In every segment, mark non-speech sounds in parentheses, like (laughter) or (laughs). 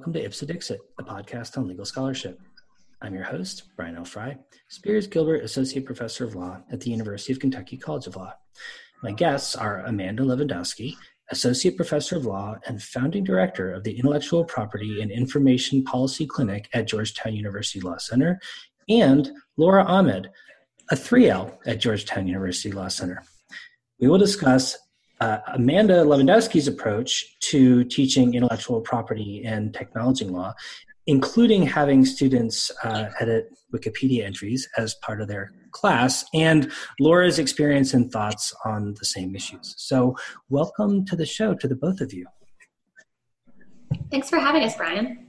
Welcome to Ipse Dixit, a podcast on legal scholarship. I'm your host, Brian L. Frye, Spears Gilbert Associate Professor of Law at the University of Kentucky College of Law. My guests are Amanda Levendowski, Associate Professor of Law and Founding Director of the Intellectual Property and Information Policy Clinic at Georgetown University Law Center, and Laura Ahmed, a 3L at Georgetown University Law Center. We will discuss uh, Amanda Levendowski's approach to teaching intellectual property and technology law, including having students uh, edit Wikipedia entries as part of their class, and Laura's experience and thoughts on the same issues. So, welcome to the show to the both of you. Thanks for having us, Brian.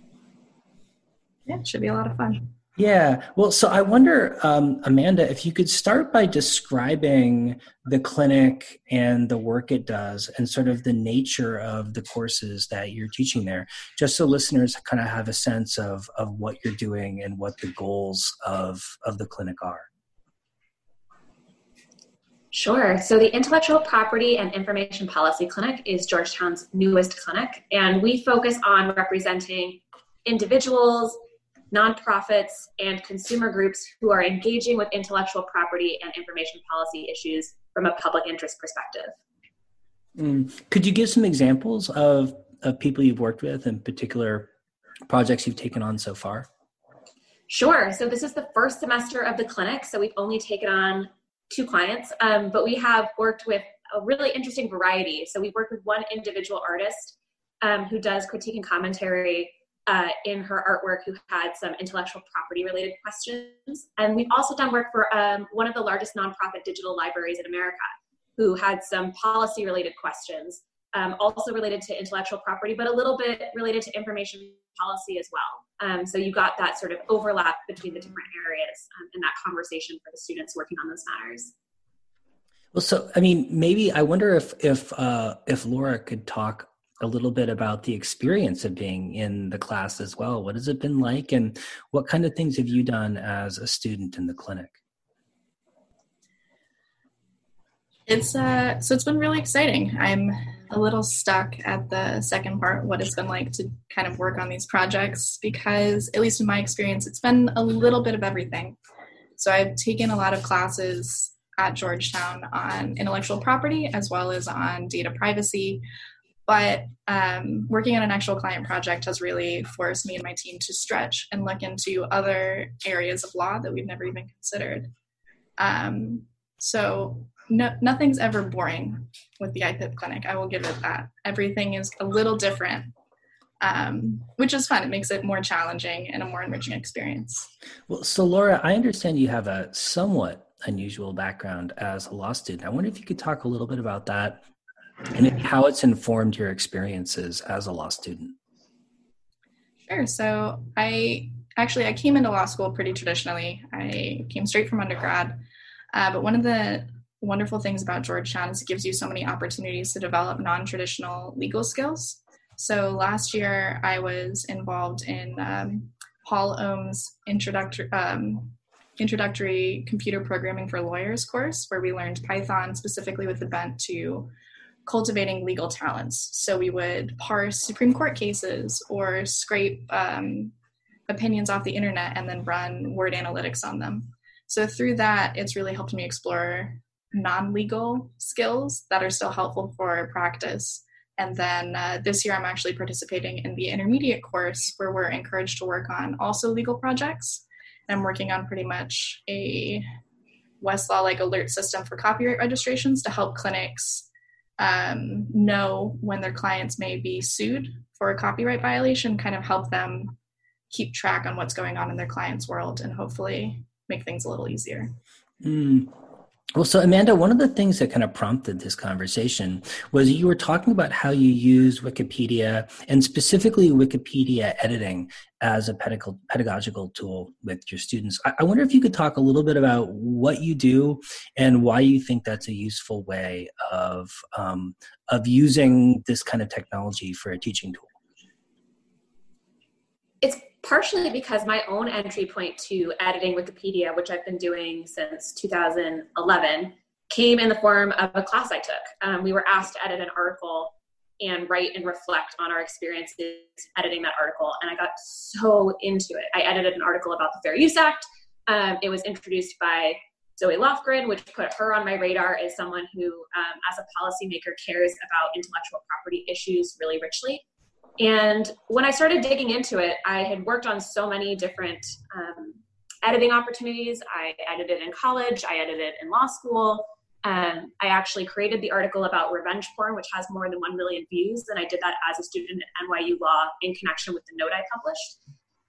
Yeah, it should be a lot of fun. Yeah. Well, so I wonder, um, Amanda, if you could start by describing the clinic and the work it does and sort of the nature of the courses that you're teaching there, just so listeners kind of have a sense of, of what you're doing and what the goals of, of the clinic are. Sure. So the Intellectual Property and Information Policy Clinic is Georgetown's newest clinic, and we focus on representing individuals, nonprofits, and consumer groups who are engaging with intellectual property and information policy issues from a public interest perspective. Mm. Could you give some examples of, of people you've worked with and particular projects you've taken on so far? Sure. So this is the first semester of the clinic, so we've only taken on two clients, um, but we have worked with a really interesting variety. So we've worked with one individual artist um, who does critique and commentary uh, in her artwork who had some intellectual property related questions. And we've also done work for um, one of the largest nonprofit digital libraries in America who had some policy related questions, um, also related to intellectual property, but a little bit related to information policy as well. Um, so you got that sort of overlap between the different areas um, in that conversation for the students working on those matters. Well, so I mean, maybe I wonder if if uh, if Laura could talk a little bit about the experience of being in the class as well. What has it been like, and what kind of things have you done as a student in the clinic? It's uh, so it's been really exciting. I'm a little stuck at the second part, what it's been like to kind of work on these projects, because at least in my experience, it's been a little bit of everything. So I've taken a lot of classes at Georgetown on intellectual property as well as on data privacy, but um, working on an actual client project has really forced me and my team to stretch and look into other areas of law that we've never even considered. Um, so no, nothing's ever boring with the IPIP clinic. I will give it that. Everything is a little different, um, which is fun. It makes it more challenging and a more enriching experience. Well, so Laura, I understand you have a somewhat unusual background as a law student. I wonder if you could talk a little bit about that and how it's informed your experiences as a law student. Sure. So I actually I came into law school pretty traditionally. I came straight from undergrad, uh, but one of the wonderful things about Georgetown is it gives you so many opportunities to develop non-traditional legal skills. So last year I was involved in um, Paul Ohm's introductory um, introductory computer programming for lawyers course, where we learned Python specifically with the bent to cultivating legal talents. So we would parse Supreme Court cases or scrape um, opinions off the internet and then run word analytics on them. So through that, it's really helped me explore non legal skills that are still helpful for practice. And then uh, this year, I'm actually participating in the intermediate course where we're encouraged to work on also legal projects. And I'm working on pretty much a Westlaw like alert system for copyright registrations to help clinics um, know when their clients may be sued for a copyright violation, kind of help them keep track on what's going on in their client's world and hopefully make things a little easier. Mm. Well, so Amanda, one of the things that kind of prompted this conversation was you were talking about how you use Wikipedia and specifically Wikipedia editing as a pedagogical tool with your students. I wonder if you could talk a little bit about what you do and why you think that's a useful way of um, of using this kind of technology for a teaching tool. Partially because my own entry point to editing Wikipedia, which I've been doing since 2011, came in the form of a class I took. Um, we were asked to edit an article and write and reflect on our experiences editing that article. And I got so into it. I edited an article about the Fair Use Act. Um, it was introduced by Zoe Lofgren, which put her on my radar as someone who, um, as a policymaker, cares about intellectual property issues really richly. And when I started digging into it, I had worked on so many different um, editing opportunities. I edited in college, I edited in law school. Um, I actually created the article about revenge porn, which has more than 1 million views. And I did that as a student at NYU Law in connection with the note I published.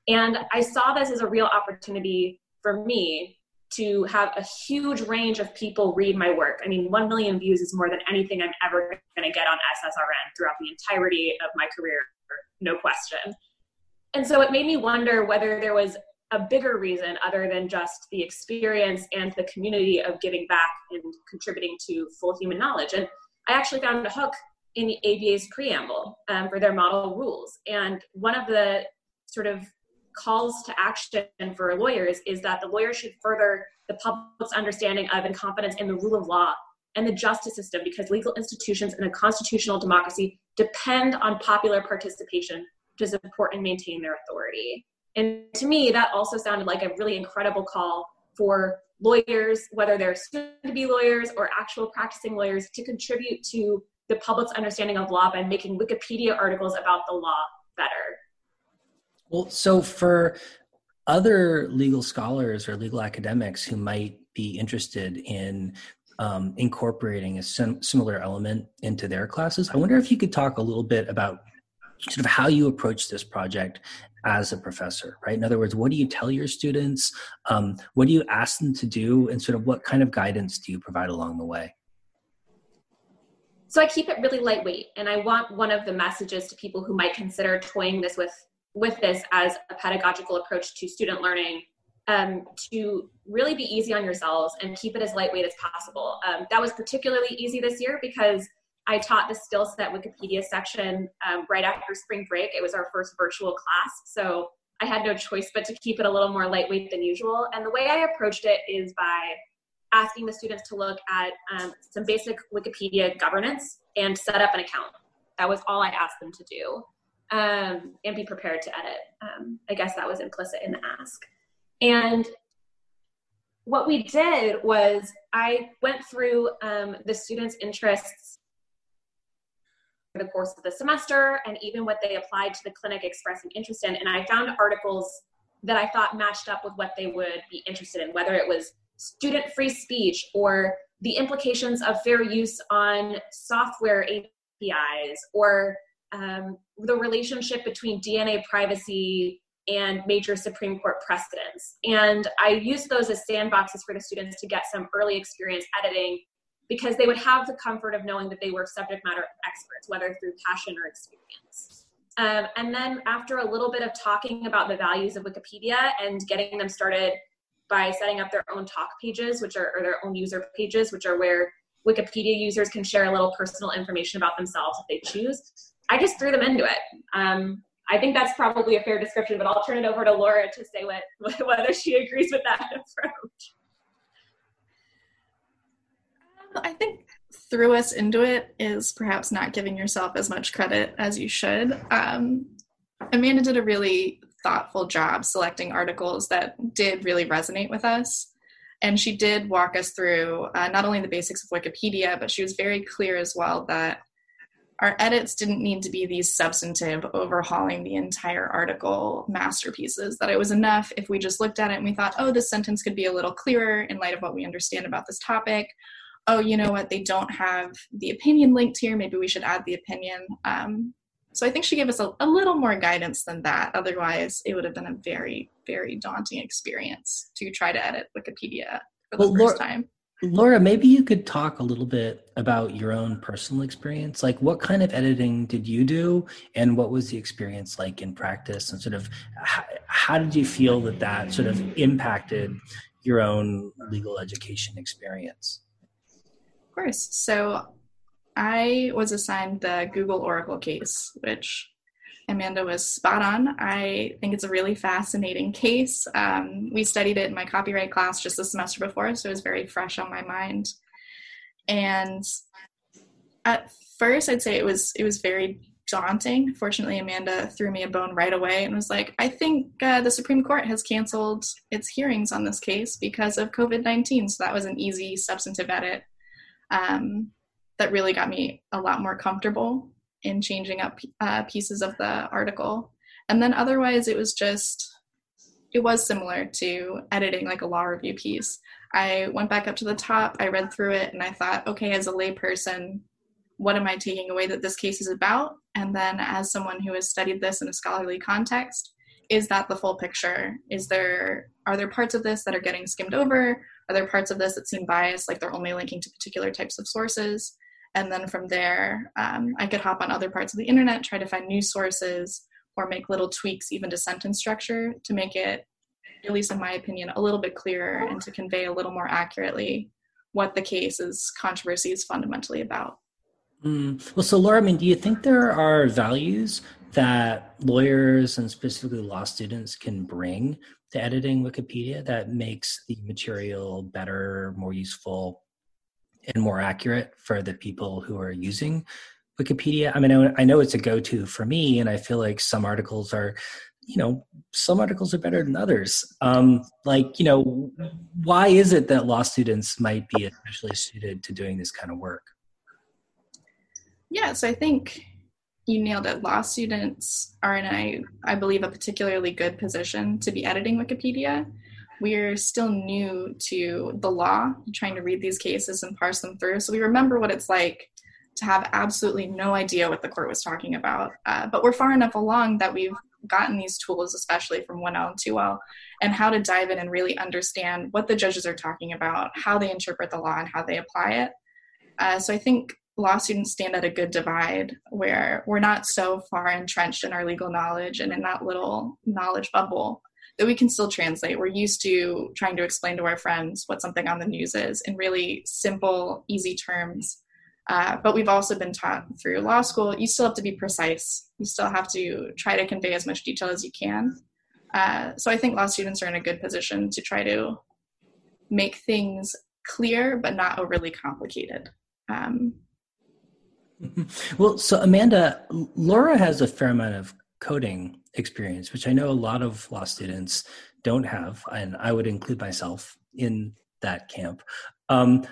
And I saw this as a real opportunity for me to have a huge range of people read my work. I mean, 1 million views is more than anything I'm ever going to get on SSRN throughout the entirety of my career, no question. And so it made me wonder whether there was a bigger reason other than just the experience and the community of giving back and contributing to full human knowledge. And I actually found a hook in the ABA's preamble um, for their model rules. And one of the sort of calls to action for lawyers is that the lawyer should further the public's understanding of and confidence in the rule of law and the justice system because legal institutions in a constitutional democracy depend on popular participation to support and maintain their authority. And to me, that also sounded like a really incredible call for lawyers, whether they're soon to be lawyers or actual practicing lawyers, to contribute to the public's understanding of law by making Wikipedia articles about the law better. Well, so for other legal scholars or legal academics who might be interested in um, incorporating a sim- similar element into their classes, I wonder if you could talk a little bit about sort of how you approach this project as a professor, right? In other words, what do you tell your students? Um, what do you ask them to do? And sort of what kind of guidance do you provide along the way? So I keep it really lightweight, and I want one of the messages to people who might consider toying this with with this as a pedagogical approach to student learning um, to really be easy on yourselves and keep it as lightweight as possible. Um, that was particularly easy this year because I taught the skill set Wikipedia section um, right after spring break. It was our first virtual class, so I had no choice but to keep it a little more lightweight than usual. And the way I approached it is by asking the students to look at um, some basic Wikipedia governance and set up an account. That was all I asked them to do um, and be prepared to edit. Um, I guess that was implicit in the ask. And what we did was I went through um, the students' interests for the course of the semester and even what they applied to the clinic expressing interest in. And I found articles that I thought matched up with what they would be interested in, whether it was student free speech or the implications of fair use on software APIs or um, the relationship between DNA privacy and major Supreme Court precedents. And I used those as sandboxes for the students to get some early experience editing because they would have the comfort of knowing that they were subject matter experts, whether through passion or experience. Um, and then after a little bit of talking about the values of Wikipedia and getting them started by setting up their own talk pages, which are or their own user pages, which are where Wikipedia users can share a little personal information about themselves if they choose. I just threw them into it. Um, I think that's probably a fair description, but I'll turn it over to Laura to say what, (laughs) whether she agrees with that (laughs) approach. I think threw us into it is perhaps not giving yourself as much credit as you should. Um, Amanda did a really thoughtful job selecting articles that did really resonate with us. And she did walk us through uh, not only the basics of Wikipedia, but she was very clear as well that our edits didn't need to be these substantive, overhauling the entire article masterpieces, that it was enough if we just looked at it and we thought, oh, this sentence could be a little clearer in light of what we understand about this topic. Oh, you know what, they don't have the opinion linked here, maybe we should add the opinion. Um, so I think she gave us a, a little more guidance than that. Otherwise, it would have been a very, very daunting experience to try to edit Wikipedia for the well, first Laura, time. Laura, maybe you could talk a little bit about your own personal experience. Like, what kind of editing did you do, and what was the experience like in practice? And sort of, how, how did you feel that that sort of impacted your own legal education experience? Of course. So, I was assigned the Google Oracle case, which Amanda was spot on. I think it's a really fascinating case. Um, we studied it in my copyright class just the semester before, so it was very fresh on my mind. And at first I'd say it was it was very daunting. Fortunately, Amanda threw me a bone right away and was like, "I think uh, the Supreme Court has canceled its hearings on this case because of COVID nineteen. So that was an easy substantive edit um, that really got me a lot more comfortable in changing up uh, pieces of the article. And then otherwise, it was just it was similar to editing like a law review piece. I went back up to the top, I read through it, and I thought, okay, as a layperson, what am I taking away that this case is about? And then as someone who has studied this in a scholarly context, is that the full picture? Is there are there parts of this that are getting skimmed over? Are there parts of this that seem biased, like they're only linking to particular types of sources? And then from there, um, I could hop on other parts of the internet, try to find new sources, or make little tweaks even to sentence structure to make it, at least in my opinion, a little bit clearer and to convey a little more accurately what the case's controversy is fundamentally about. Mm. Well, so Laura, I mean, do you think there are values that lawyers and specifically law students can bring to editing Wikipedia that makes the material better, more useful, and more accurate for the people who are using Wikipedia? I mean, I know it's a go-to for me, and I feel like some articles are, you know, some articles are better than others. Um, like, you know, why is it that law students might be especially suited to doing this kind of work? Yeah, so I think you nailed it. Law students are in, I, I believe, a particularly good position to be editing Wikipedia. We're still new to the law, trying to read these cases and parse them through. So we remember what it's like to have absolutely no idea what the court was talking about. Uh, but we're far enough along that we've gotten these tools, especially from 1L and 2L, and how to dive in and really understand what the judges are talking about, how they interpret the law, and how they apply it. Uh, so I think law students stand at a good divide where we're not so far entrenched in our legal knowledge and in that little knowledge bubble that we can still translate. We're used to trying to explain to our friends what something on the news is in really simple, easy terms. Uh, but we've also been taught through law school, you still have to be precise. You still have to try to convey as much detail as you can. Uh, so I think law students are in a good position to try to make things clear but not overly complicated. Um, (laughs) well, so Amanda, Laura has a fair amount of coding experience, which I know a lot of law students don't have, and I would include myself in that camp. Um,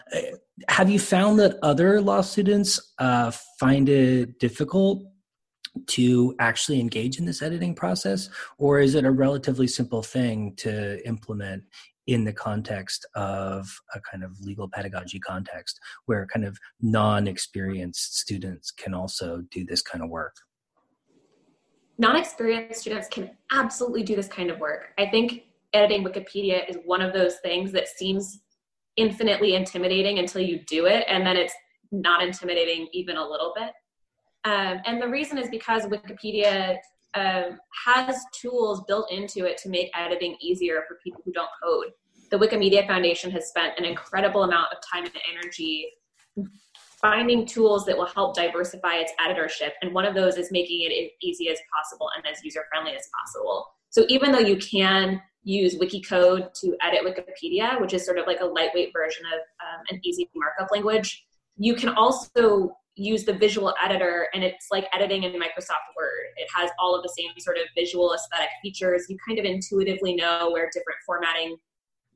have you found that other law students uh, find it difficult to actually engage in this editing process, or is it a relatively simple thing to implement in the context of a kind of legal pedagogy context where kind of non-experienced students can also do this kind of work non-experienced students can absolutely do this kind of work i think editing wikipedia is one of those things that seems infinitely intimidating until you do it and then it's not intimidating even a little bit um, and the reason is because wikipedia um, has tools built into it to make editing easier for people who don't code. The Wikimedia Foundation has spent an incredible amount of time and energy finding tools that will help diversify its editorship. And one of those is making it as easy as possible and as user friendly as possible. So even though you can use Wikicode to edit Wikipedia, which is sort of like a lightweight version of um, an easy markup language, you can also use the visual editor and it's like editing in Microsoft Word. It has all of the same sort of visual aesthetic features. You kind of intuitively know where different formatting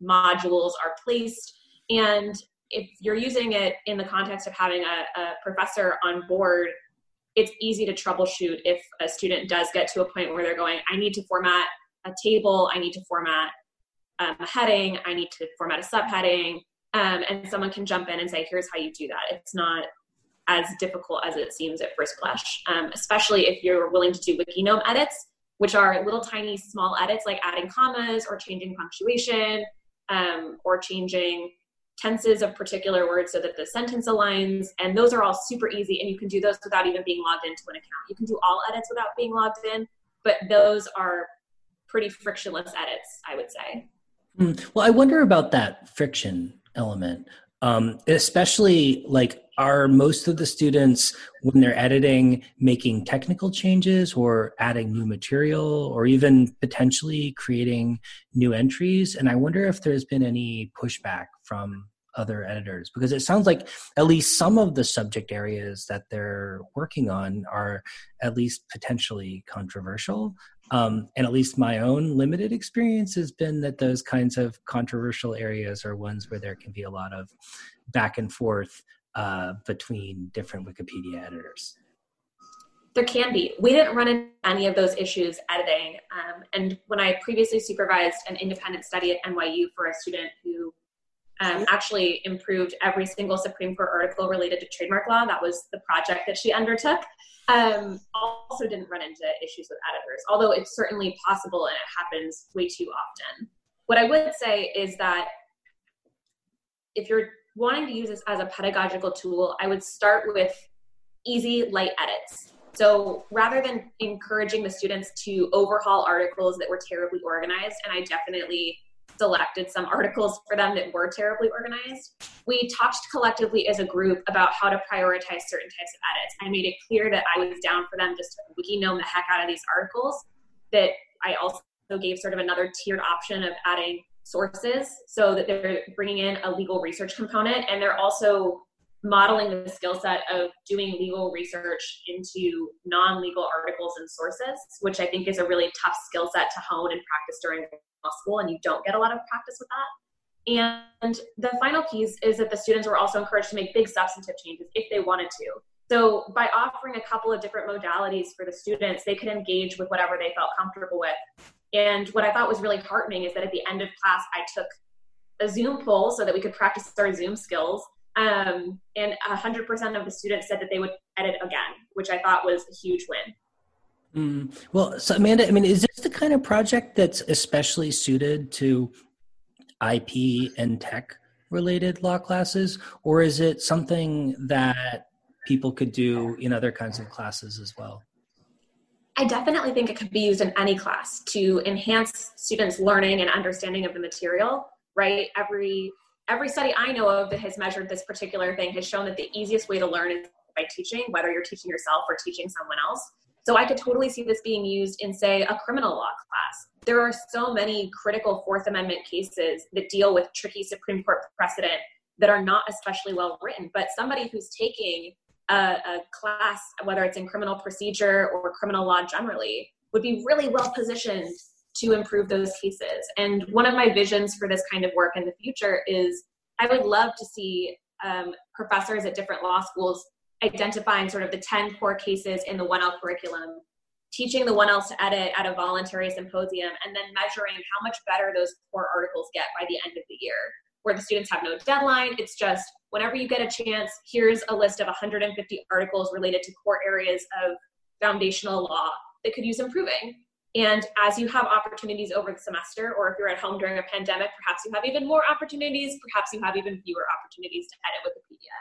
modules are placed. And if you're using it in the context of having a, a professor on board, it's easy to troubleshoot if a student does get to a point where they're going, I need to format a table, I need to format um, a heading, I need to format a subheading. Um, and someone can jump in and say, here's how you do that. It's not as difficult as it seems at first blush, um, especially if you're willing to do WikiGnome edits, which are little tiny small edits like adding commas or changing punctuation um, or changing tenses of particular words so that the sentence aligns. And those are all super easy, and you can do those without even being logged into an account. You can do all edits without being logged in, but those are pretty frictionless edits, I would say. Mm, well, I wonder about that friction element, um, especially like are most of the students when they're editing making technical changes or adding new material or even potentially creating new entries? And i wonder if there's been any pushback from other editors because it sounds like at least some of the subject areas that they're working on are at least potentially controversial um, and at least my own limited experience has been that those kinds of controversial areas are ones where there can be a lot of back and forth uh, between different wikipedia editors there can be. We didn't run into any of those issues editing. Um, and when I previously supervised an independent study at NYU for a student who um, actually improved every single Supreme Court article related to trademark law, that was the project that she undertook, um, also didn't run into issues with editors, although it's certainly possible and it happens way too often. What I would say is that if you're wanting to use this as a pedagogical tool, I would start with easy, light edits. So rather than encouraging the students to overhaul articles that were terribly organized, and I definitely selected some articles for them that were terribly organized, we talked collectively as a group about how to prioritize certain types of edits. I made it clear that I was down for them just to wiki gnome the heck out of these articles, that I also gave sort of another tiered option of adding sources so that they're bringing in a legal research component and they're also modeling the skill set of doing legal research into non-legal articles and sources, which I think is a really tough skill set to hone and practice during school, and you don't get a lot of practice with that. And the final piece is that the students were also encouraged to make big substantive changes if they wanted to. So by offering a couple of different modalities for the students, they could engage with whatever they felt comfortable with. And what I thought was really heartening is that at the end of class, I took a Zoom poll so that we could practice our Zoom skills um, and 100% of the students said that they would edit again, which I thought was a huge win. Mm. Well, so Amanda, I mean, is this the kind of project that's especially suited to IP and tech related law classes, or is it something that people could do in other kinds of classes as well? I definitely think it could be used in any class to enhance students' learning and understanding of the material, right? Every every study I know of that has measured this particular thing has shown that the easiest way to learn is by teaching, whether you're teaching yourself or teaching someone else. So I could totally see this being used in, say, a criminal law class. There are so many critical Fourth Amendment cases that deal with tricky Supreme Court precedent that are not especially well written. But somebody who's taking a, a class, whether it's in criminal procedure or criminal law generally, would be really well positioned to improve those cases. And one of my visions for this kind of work in the future is I would love to see um, professors at different law schools identifying sort of the 10 core cases in the 1L curriculum, teaching the 1Ls to edit at a voluntary symposium, and then measuring how much better those core articles get by the end of the year, where the students have no deadline. It's just whenever you get a chance, here's a list of 150 articles related to core areas of foundational law that could use improving. And as you have opportunities over the semester, or if you're at home during a pandemic, perhaps you have even more opportunities, perhaps you have even fewer opportunities to edit Wikipedia.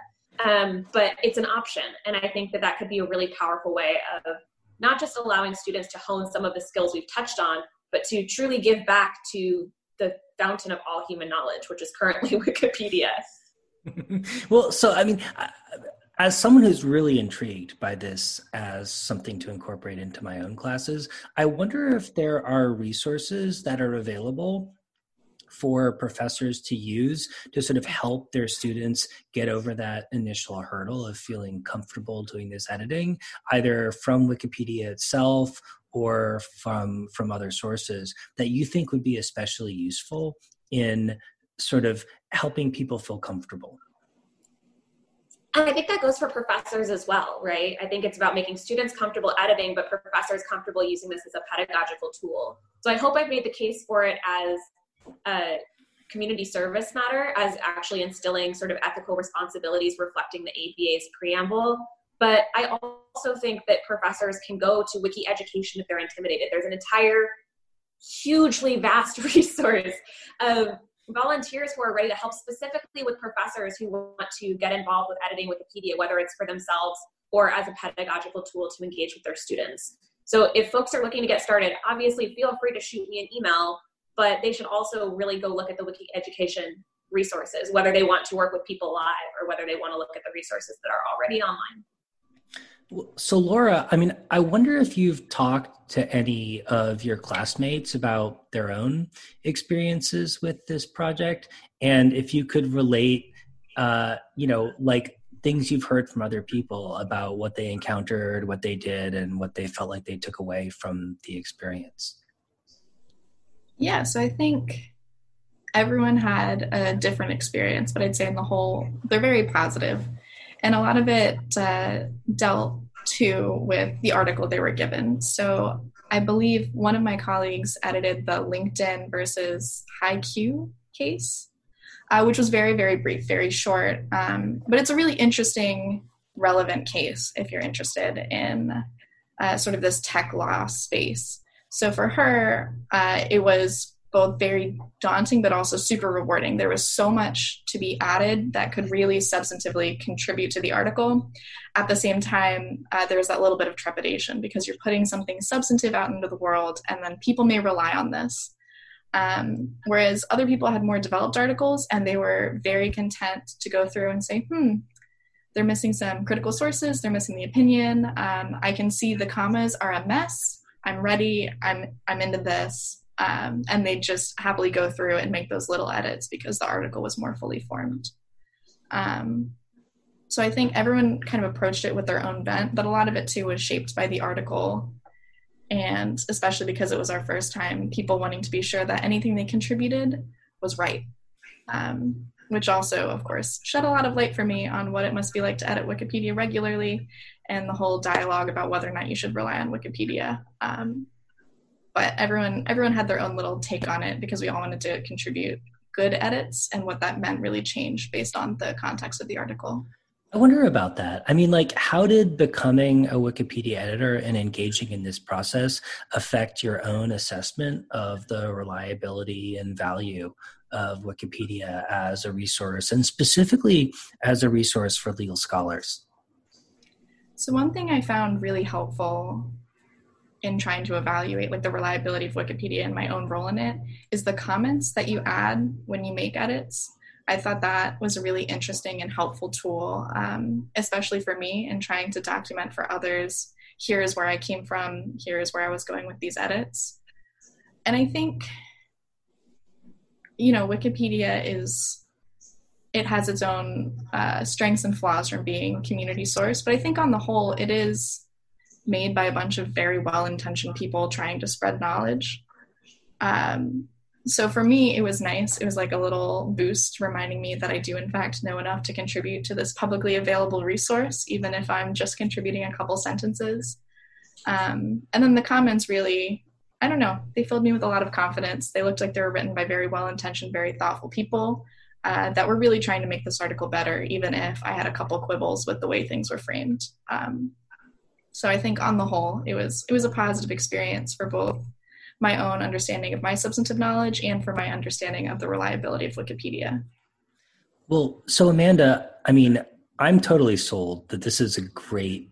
Um, but it's an option. And I think that that could be a really powerful way of not just allowing students to hone some of the skills we've touched on, but to truly give back to the fountain of all human knowledge, which is currently (laughs) Wikipedia. (laughs) well, so I mean, as someone who's really intrigued by this as something to incorporate into my own classes, I wonder if there are resources that are available for professors to use to sort of help their students get over that initial hurdle of feeling comfortable doing this editing, either from Wikipedia itself or from from other sources that you think would be especially useful in sort of helping people feel comfortable and I think that goes for professors as well, right? I think it's about making students comfortable editing, but professors comfortable using this as a pedagogical tool. So I hope I've made the case for it as a community service matter, as actually instilling sort of ethical responsibilities reflecting the ABA's preamble. But I also think that professors can go to Wiki Education if they're intimidated. There's an entire hugely vast (laughs) resource of volunteers who are ready to help specifically with professors who want to get involved with editing Wikipedia, whether it's for themselves or as a pedagogical tool to engage with their students. So if folks are looking to get started, obviously feel free to shoot me an email, but they should also really go look at the Wiki Education resources, whether they want to work with people live or whether they want to look at the resources that are already online. So, Laura, I mean, I wonder if you've talked to any of your classmates about their own experiences with this project, and if you could relate uh, you know, like things you've heard from other people about what they encountered, what they did, and what they felt like they took away from the experience. Yeah, so I think everyone had a different experience, but I'd say in the whole, they're very positive. And a lot of it uh, dealt too with the article they were given. So I believe one of my colleagues edited the LinkedIn versus hiQ case, uh, which was very, very brief, very short. Um, but it's a really interesting, relevant case if you're interested in uh, sort of this tech law space. So for her, uh, it was both very daunting but also super rewarding. There was so much to be added that could really substantively contribute to the article. At the same time, uh, there was that little bit of trepidation because you're putting something substantive out into the world and then people may rely on this. Um, whereas other people had more developed articles and they were very content to go through and say, hmm, they're missing some critical sources, they're missing the opinion. Um, I can see the commas are a mess. I'm ready. I'm I'm into this um, and they just happily go through and make those little edits because the article was more fully formed. Um, so I think everyone kind of approached it with their own bent, but a lot of it too was shaped by the article. And especially because it was our first time, people wanting to be sure that anything they contributed was right. Um, which also, of course, shed a lot of light for me on what it must be like to edit Wikipedia regularly and the whole dialogue about whether or not you should rely on Wikipedia. Um, but everyone everyone had their own little take on it because we all wanted to contribute good edits and what that meant really changed based on the context of the article. I wonder about that. I mean, like, how did becoming a Wikipedia editor and engaging in this process affect your own assessment of the reliability and value of Wikipedia as a resource, and specifically as a resource for legal scholars? So, one thing I found really helpful in trying to evaluate like the reliability of Wikipedia and my own role in it is the comments that you add when you make edits. I thought that was a really interesting and helpful tool, um, especially for me in trying to document for others. Here is where I came from. Here is where I was going with these edits. And I think, you know, Wikipedia is it has its own uh, strengths and flaws from being community source, but I think on the whole, it is made by a bunch of very well intentioned people trying to spread knowledge. Um, so for me, it was nice. It was like a little boost reminding me that I do, in fact, know enough to contribute to this publicly available resource, even if I'm just contributing a couple sentences. Um, and then the comments really, I don't know, they filled me with a lot of confidence. They looked like they were written by very well intentioned, very thoughtful people uh, that were really trying to make this article better, even if I had a couple quibbles with the way things were framed. Um, so I think on the whole, it was it was a positive experience for both my own understanding of my substantive knowledge and for my understanding of the reliability of Wikipedia. Well, so Amanda, I mean, I'm totally sold that this is a great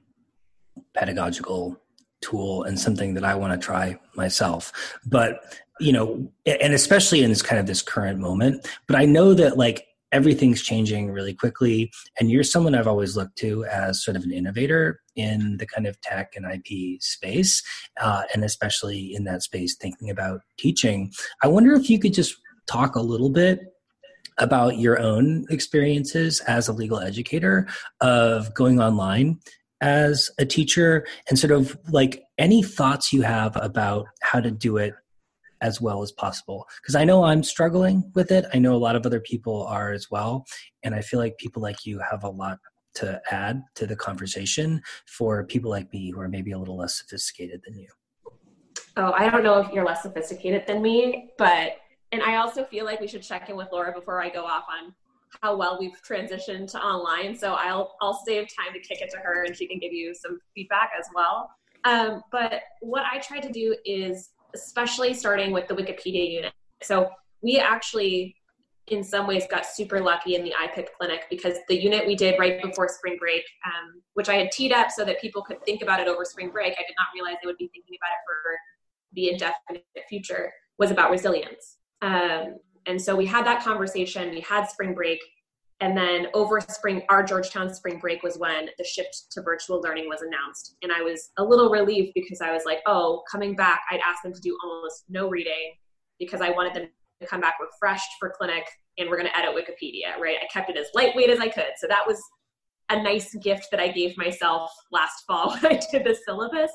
pedagogical tool and something that I want to try myself. But, you know, and especially in this kind of this current moment, but I know that like everything's changing really quickly and you're someone i've always looked to as sort of an innovator in the kind of tech and ip space uh, and especially in that space thinking about teaching. I wonder if you could just talk a little bit about your own experiences as a legal educator of going online as a teacher and sort of like any thoughts you have about how to do it as well as possible. Because i know i'm struggling with it. I know a lot of other people are as well. And i feel like people like you have a lot to add to the conversation for people like me who are maybe a little less sophisticated than you. Oh i don't know if you're less sophisticated than me but and i also feel like we should check in with laura before i go off on how well we've transitioned to online. So i'll i'll save time to kick it to her and she can give you some feedback as well. Um, but what i try to do is especially starting with the Wikipedia unit. So we actually, in some ways, got super lucky in the IPIP clinic because the unit we did right before spring break, um, which I had teed up so that people could think about it over spring break, I did not realize they would be thinking about it for the indefinite future, was about resilience. Um, and so we had that conversation, we had spring break, and then over spring, our Georgetown spring break was when the shift to virtual learning was announced. And I was a little relieved because I was like, oh, coming back, I'd asked them to do almost no reading because I wanted them to come back refreshed for clinic and we're going to edit Wikipedia, right? I kept it as lightweight as I could. So that was a nice gift that I gave myself last fall (laughs) when I did the syllabus.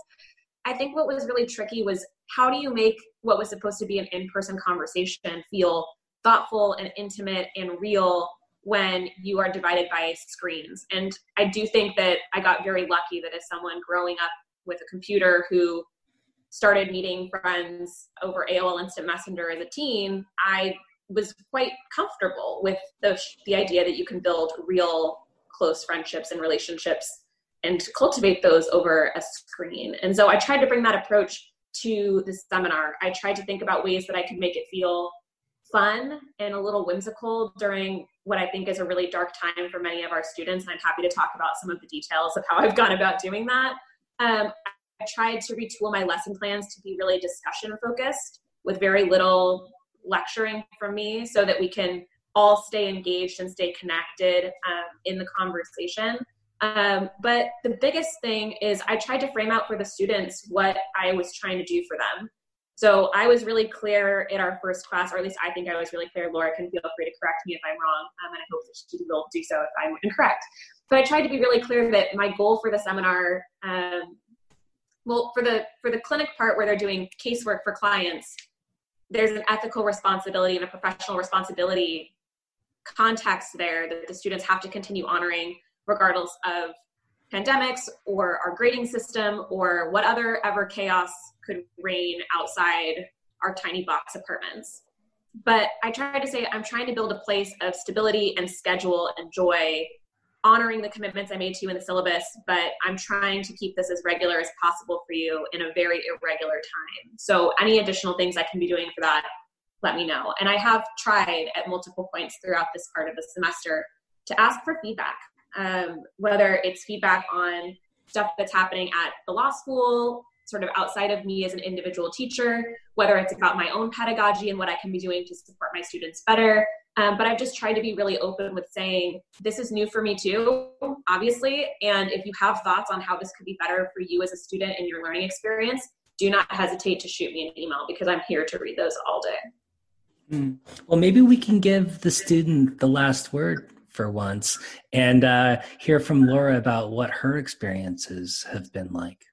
I think what was really tricky was how do you make what was supposed to be an in person conversation feel thoughtful and intimate and real when you are divided by screens. And I do think that I got very lucky that as someone growing up with a computer who started meeting friends over AOL Instant Messenger as a teen, I was quite comfortable with the, the idea that you can build real close friendships and relationships and cultivate those over a screen. And so I tried to bring that approach to the seminar. I tried to think about ways that I could make it feel fun and a little whimsical during what I think is a really dark time for many of our students. And I'm happy to talk about some of the details of how I've gone about doing that. Um, I tried to retool my lesson plans to be really discussion focused with very little lecturing from me so that we can all stay engaged and stay connected um, in the conversation. Um, but the biggest thing is I tried to frame out for the students what I was trying to do for them. So I was really clear in our first class, or at least I think I was really clear. Laura can feel free to correct me if I'm wrong, um, and I hope that she will do so if I'm incorrect. But I tried to be really clear that my goal for the seminar, um, well, for the for the clinic part where they're doing casework for clients, there's an ethical responsibility and a professional responsibility context there that the students have to continue honoring regardless of pandemics or our grading system or what other ever chaos could reign outside our tiny box apartments. But I try to say I'm trying to build a place of stability and schedule and joy, honoring the commitments I made to you in the syllabus, but I'm trying to keep this as regular as possible for you in a very irregular time. So, any additional things I can be doing for that, let me know. And I have tried at multiple points throughout this part of the semester to ask for feedback um, whether it's feedback on stuff that's happening at the law school, sort of outside of me as an individual teacher, whether it's about my own pedagogy and what I can be doing to support my students better. Um, but I've just tried to be really open with saying, this is new for me too, obviously. And if you have thoughts on how this could be better for you as a student in your learning experience, do not hesitate to shoot me an email because I'm here to read those all day. Mm. Well, maybe we can give the student the last word for once and uh, hear from Laura about what her experiences have been like.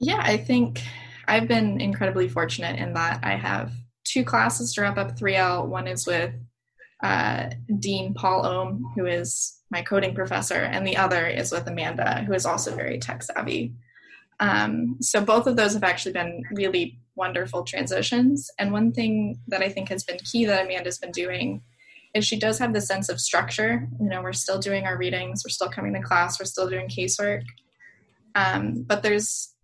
Yeah, I think I've been incredibly fortunate in that I have two classes to wrap up 3L. One is with uh, Dean Paul Ohm, who is my coding professor, and the other is with Amanda, who is also very tech savvy. Um, so both of those have actually been really wonderful transitions. And one thing that I think has been key that Amanda's been doing she does have the sense of structure. You know, we're still doing our readings, we're still coming to class, we're still doing casework. Um, but there's,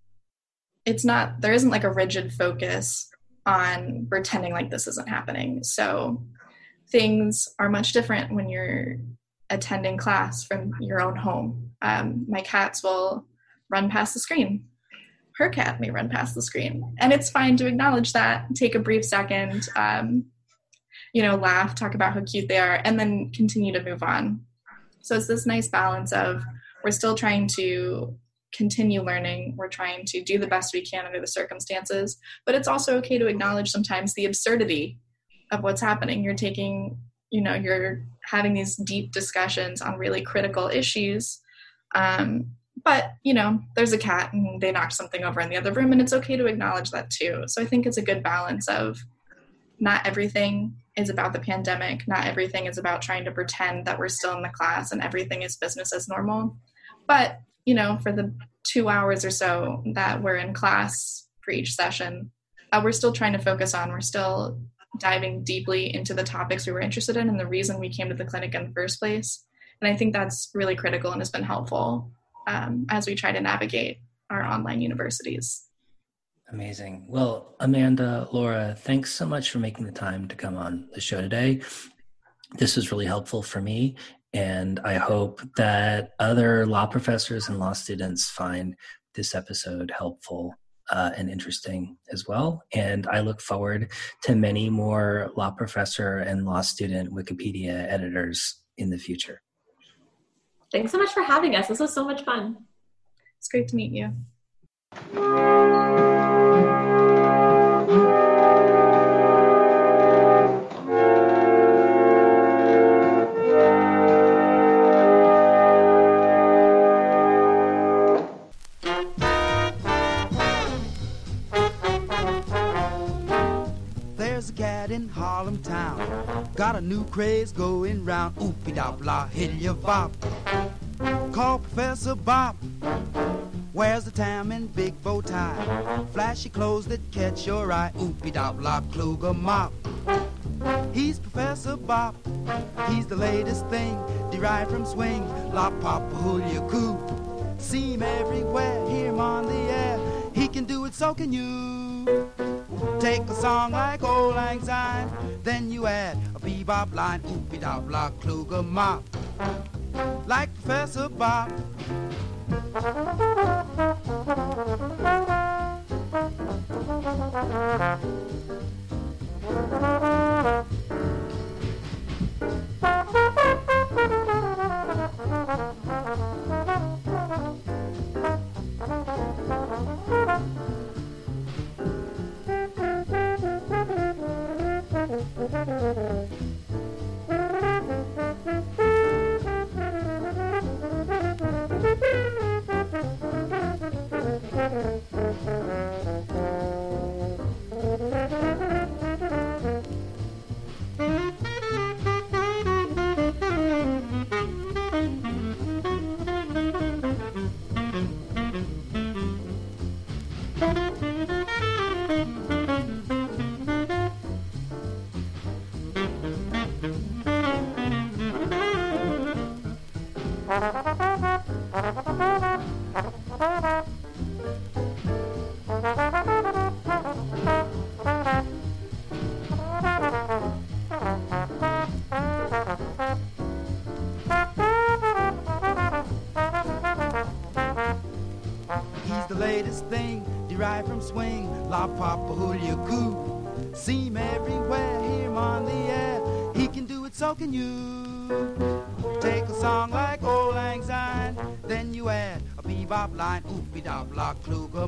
it's not, there isn't like a rigid focus on pretending like this isn't happening. So things are much different when you're attending class from your own home. Um, my cats will run past the screen. Her cat may run past the screen. And it's fine to acknowledge that, take a brief second, um, you know, laugh, talk about how cute they are, and then continue to move on. So it's this nice balance of we're still trying to continue learning, we're trying to do the best we can under the circumstances, but it's also okay to acknowledge sometimes the absurdity of what's happening. You're taking, you know, you're having these deep discussions on really critical issues. Um, but you know there's a cat and they knocked something over in the other room and it's okay to acknowledge that too so i think it's a good balance of not everything is about the pandemic. Not everything is about trying to pretend that we're still in the class and everything is business as normal. But, you know, for the two hours or so that we're in class for each session, uh, we're still trying to focus on, we're still diving deeply into the topics we were interested in and the reason we came to the clinic in the first place. And I think that's really critical and has been helpful um, as we try to navigate our online universities. Amazing. Well, Amanda, Laura, thanks so much for making the time to come on the show today. This was really helpful for me, and I hope that other law professors and law students find this episode helpful uh, and interesting as well. And I look forward to many more law professor and law student Wikipedia editors in the future. Thanks so much for having us. This was so much fun. It's great to meet you. In Harlem town. Got a new craze going round. Oopie dop la, your bop. Call Professor Bob. Wears the tam and big bow tie. Flashy clothes that catch your eye. Oopie dop la, Kluger mop. He's Professor Bob. He's the latest thing derived from swing. La papa hoolia coo. See him everywhere, hear him on the air. He can do it, so can you. Take a song like Auld Lang Syne, then you add a bebop line, oopie dop la Kluger mop, like Professor Bob. He's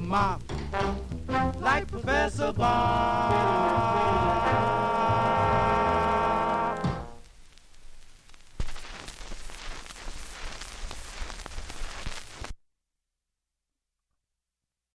dop